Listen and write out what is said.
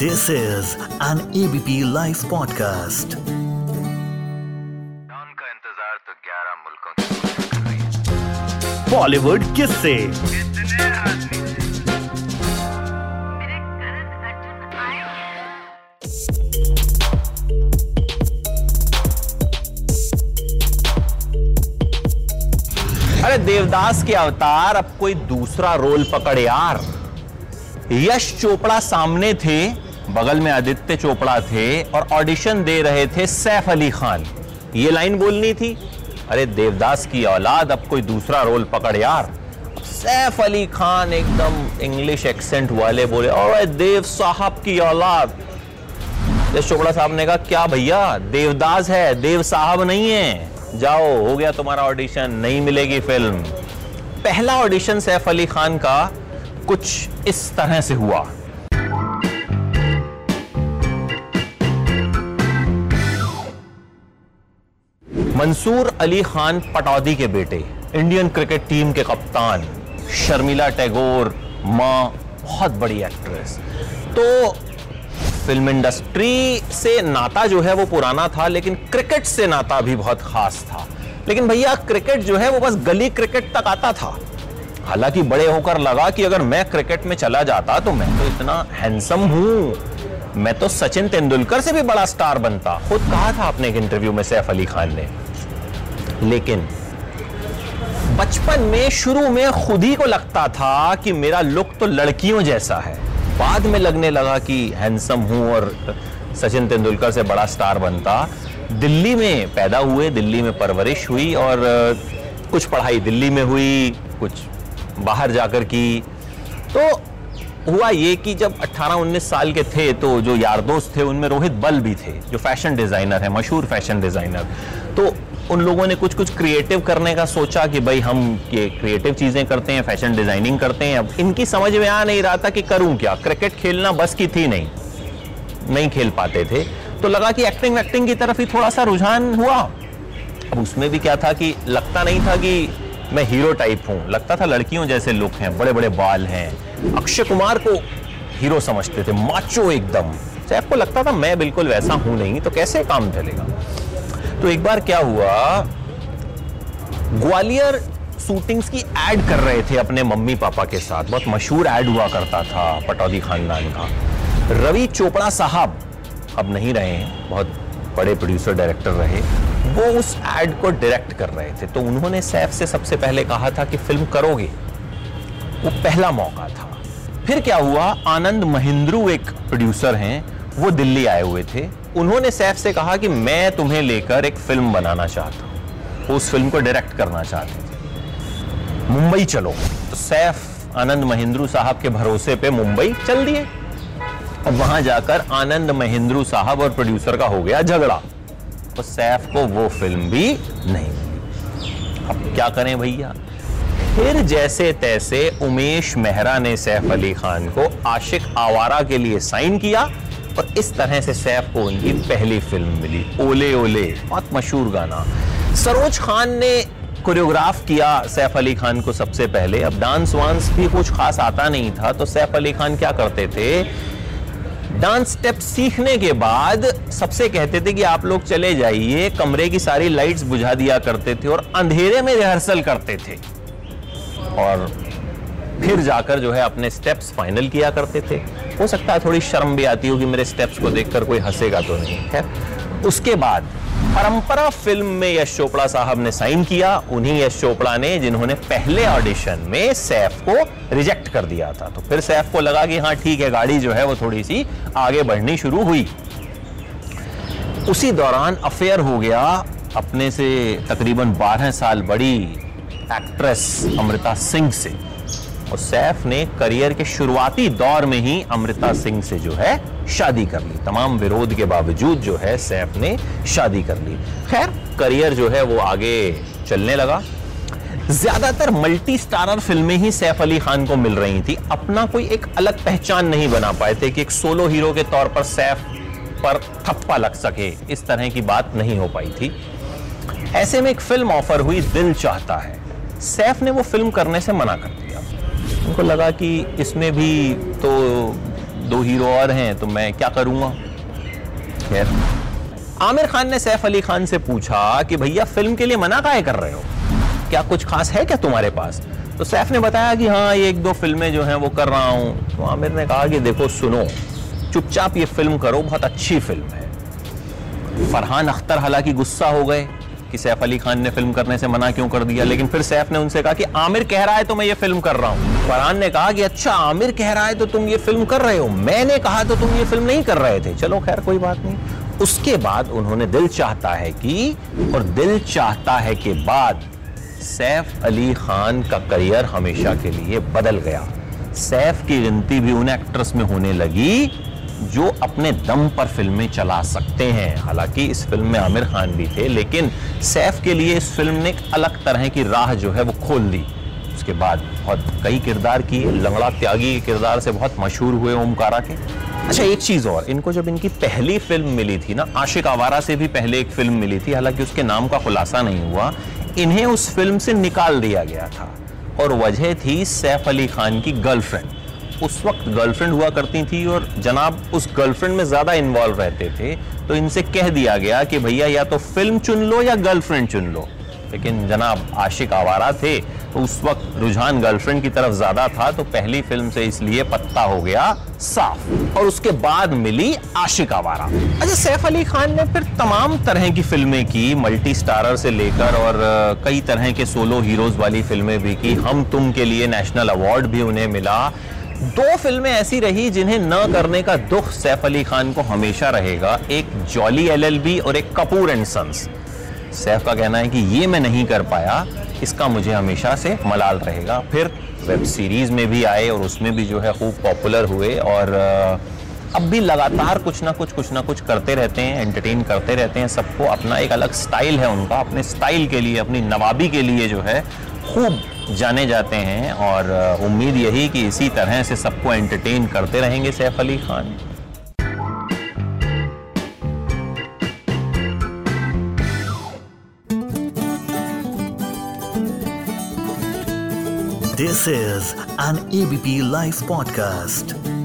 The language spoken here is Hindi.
This is an ABP live podcast का इंतज़ार तो 11 मुल्कों बॉलीवुड आए हैं? अरे देवदास के अवतार अब कोई दूसरा रोल पकड़ यार। यश चोपड़ा सामने थे बगल में आदित्य चोपड़ा थे और ऑडिशन दे रहे थे सैफ अली खान। ये लाइन बोलनी थी। अरे देवदास की औलाद, अब कोई दूसरा रोल पकड़ यार। सैफ अली खान एकदम इंग्लिश एक्सेंट वाले बोले, और देव साहब की औलाद। यश चोपड़ा साहब ने कहा, क्या भैया, देवदास है, देव साहब नहीं है। जाओ, हो गया तुम्हारा ऑडिशन नहीं मिलेगी फ़िल्म पहला ऑडिशन सैफ अली खान का कुछ इस तरह से हुआ। मंसूर अली खान पटौदी के बेटे, इंडियन क्रिकेट टीम के कप्तान, शर्मिला टैगोर, माँ, बहुत बड़ी एक्ट्रेस तो फ़िल्म इंडस्ट्री से नाता जो है वो पुराना था, लेकिन क्रिकेट से नाता भी बहुत खास था। लेकिन भैया क्रिकेट जो है वो बस गली क्रिकेट तक आता था। हालाँकि बड़े होकर लगा कि अगर मैं क्रिकेट में चला जाता तो मैं तो इतना हैंडसम हूँ। मैं तो सचिन तेंदुलकर से भी बड़ा स्टार बनता। खुद कहा था अपने एक इंटरव्यू में, सैफ अली खान ने। लेकिन बचपन में, शुरू में खुद ही को लगता था कि मेरा लुक तो लड़कियों जैसा है। बाद में लगने लगा कि हैंडसम हूँ और सचिन तेंदुलकर से बड़ा स्टार बनता। दिल्ली में पैदा हुए, दिल्ली में परवरिश हुई और कुछ पढ़ाई दिल्ली में हुई, कुछ बाहर जाकर की। तो हुआ ये कि जब 18-19 साल के थे तो जो यार दोस्त थे, उनमें रोहित बल भी थे, जो फ़ैशन डिज़ाइनर है, मशहूर फ़ैशन डिज़ाइनर। तो उन लोगों ने कुछ कुछ क्रिएटिव करने का सोचा कि भाई हम ये क्रिएटिव चीज़ें करते हैं फ़ैशन डिज़ाइनिंग करते हैं। अब इनकी समझ में आ नहीं रहा था कि करूँ क्या। क्रिकेट खेलना बस की थी नहीं। नहीं खेल पाते थे। तो लगा कि एक्टिंग वैक्टिंग की तरफ़ ही थोड़ा सा रुझान हुआ। अब उसमें भी क्या था कि लगता नहीं था कि मैं हीरो टाइप हूँ। लगता था लड़कियों जैसे लुक हैं बड़े बड़े बाल हैं। अक्षय कुमार को हीरो समझते थे माचो एकदम। सैफ को लगता था मैं बिल्कुल वैसा हूँ नहीं तो कैसे काम चलेगा? तो एक बार क्या हुआ? ग्वालियर शूटिंग्स की एड कर रहे थे अपने मम्मी पापा के साथ। बहुत मशहूर ऐड हुआ करता था पटौदी खानदान का। रवि चोपड़ा साहब अब नहीं रहे हैं, बहुत बड़े प्रोड्यूसर डायरेक्टर रहे। वो उस एड को डायरेक्ट कर रहे थे। तो उन्होंने सैफ से सबसे पहले कहा था कि फ़िल्म करोगे? वो पहला मौका था। फिर क्या हुआ? आनंद महिंद्रू एक प्रोड्यूसर हैं, वो दिल्ली आए हुए थे। उन्होंने सैफ से कहा कि मैं तुम्हें लेकर एक फ़िल्म बनाना चाहता हूँ। उस फ़िल्म को डायरेक्ट करना चाहते मुंबई चलो। तो सैफ, आनंद महिंद्रू साहब के भरोसे पे मुंबई चल दिए। अब वहाँ जाकर आनंद महिंद्रू साहब और प्रोड्यूसर का हो गया झगड़ा। तो सैफ को वो फ़िल्म भी नहीं मिली। अब क्या करें भैया? फिर जैसे तैसे उमेश मेहरा ने सैफ अली खान को आशिक आवारा के लिए साइन किया। और इस तरह से सैफ को उनकी पहली फ़िल्म मिली, ओले ओले, बहुत मशहूर गाना। सरोज खान ने कोरियोग्राफ किया सैफ अली खान को सबसे पहले। अब डांस वांस भी कुछ खास आता नहीं था तो सैफ अली खान क्या करते थे? डांस स्टेप सीखने के बाद सबसे कहते थे कि आप लोग चले जाइए, कमरे की सारी लाइट्स बुझा दिया करते थे और अंधेरे में रिहर्सल करते थे। और फिर जाकर जो है अपने स्टेप्स फाइनल किया करते थे। हो सकता है थोड़ी शर्म भी आती हो कि मेरे स्टेप्स को देखकर कोई हंसेगा तो नहीं, खैर। उसके बाद परंपरा फ़िल्म में यश चोपड़ा साहब ने साइन किया। उन्हीं यश चोपड़ा ने, जिन्होंने पहले ऑडिशन में सैफ को रिजेक्ट कर दिया था। तो फिर सैफ को लगा कि हाँ ठीक है, गाड़ी जो है वो थोड़ी सी आगे बढ़नी शुरू हुई। उसी दौरान अफेयर हो गया। अपने से तकरीबन 12 साल बड़ी एक्ट्रेस अमृता सिंह से। और सैफ ने करियर के शुरुआती दौर में ही अमृता सिंह से जो है शादी कर ली। तमाम विरोध के बावजूद जो है सैफ ने शादी कर ली। खैर, करियर जो है वो आगे चलने लगा। ज़्यादातर मल्टी स्टारर फ़िल्में ही सैफ अली खान को मिल रही थी। अपना कोई एक अलग पहचान नहीं बना पाए थे कि एक सोलो हीरो के तौर पर सैफ पर थप्पा लग सके। इस तरह की बात नहीं हो पाई थी। ऐसे में एक फ़िल्म ऑफ़र हुई, दिल चाहता है। सैफ ने वो फ़िल्म करने से मना कर दिया। उनको लगा कि इसमें भी तो दो हीरो और हैं तो मैं क्या करूँगा? खैर। आमिर खान ने सैफ अली खान से पूछा कि भैया, फ़िल्म के लिए मना काहे कर रहे हो? क्या कुछ खास है क्या तुम्हारे पास? तो सैफ ने बताया कि हाँ ये एक दो फ़िल्में जो हैं वो कर रहा हूँ। तो आमिर ने कहा कि देखो, सुनो, चुपचाप ये फ़िल्म करो, बहुत अच्छी फ़िल्म है। फरहान अख्तर हालाँकि गुस्सा हो गए। कि सैफ अली खान ने फ़िल्म करने से मना क्यों कर दिया? लेकिन फिर सैफ ने उनसे कहा कि आमिर कह रहा है तो मैं ये फ़िल्म कर रहा हूँ। फरहान ने कहा कि अच्छा आमिर कह रहा है तो तुम ये फ़िल्म कर रहे हो। मैंने कहा तो तुम ये फ़िल्म नहीं कर रहे थे। चलो खैर, कोई बात नहीं। उसके बाद उन्होंने दिल चाहता है कि, और दिल चाहता है के बाद सैफ अली खान का करियर हमेशा के लिए बदल गया। सैफ की गिनती भी उन एक्ट्रेस में होने लगी। जो अपने दम पर फ़िल्में चला सकते हैं। हालाँकि इस फ़िल्म में आमिर खान भी थे, लेकिन सैफ के लिए इस फ़िल्म ने एक अलग तरह की राह जो है वो खोल दी उसके बाद बहुत कई किरदार किए। लंगड़ा त्यागी के किरदार से बहुत मशहूर हुए ओमकारा के। अच्छा एक चीज़ और, इनको जब इनकी पहली फ़िल्म मिली थी ना, आशिक आवारा से भी पहले एक फ़िल्म मिली थी, हालाँकि उसके नाम का खुलासा नहीं हुआ, इन्हें उस फ़िल्म से निकाल दिया गया था। और वजह थी सैफ अली खान की गर्लफ्रेंड। उस वक्त गर्लफ्रेंड हुआ करती थी और जनाब उस गर्लफ्रेंड में ज़्यादा इन्वॉल्व रहते थे तो इनसे कह दिया गया कि भैया, या तो फ़िल्म चुन लो या गर्लफ्रेंड चुन लो। लेकिन जनाब आशिक आवारा थे तो उस वक्त रुझान गर्लफ्रेंड की तरफ़ ज़्यादा था तो पहली फ़िल्म से इसलिए पत्ता हो गया साफ़। और उसके बाद मिली आशिक आवारा। अच्छा सैफ अली खान ने फिर तमाम तरह की फ़िल्में की मल्टी स्टारर से लेकर और कई तरह के सोलो हीरोज वाली फ़िल्में भी की। हम तुम के लिए नेशनल अवार्ड भी उन्हें मिला। दो फ़िल्में ऐसी रही जिन्हें न करने का दुख सैफ अली खान को हमेशा रहेगा, एक जॉली एलएलबी और एक कपूर एंड सन्स सैफ का कहना है कि ये मैं नहीं कर पाया, इसका मुझे हमेशा से मलाल रहेगा। फिर वेब सीरीज़ में भी आए और उसमें भी जो है खूब पॉपुलर हुए और अब भी लगातार कुछ ना कुछ कुछ ना कुछ करते रहते हैं एंटरटेन करते रहते हैं। सबको अपना एक अलग स्टाइल है उनका, अपने स्टाइल के लिए, अपनी नवाबी के लिए जो है खूब जाने जाते हैं और उम्मीद यही कि इसी तरह से सबको एंटरटेन करते रहेंगे Saif Ali Khan this is an ABP live podcast.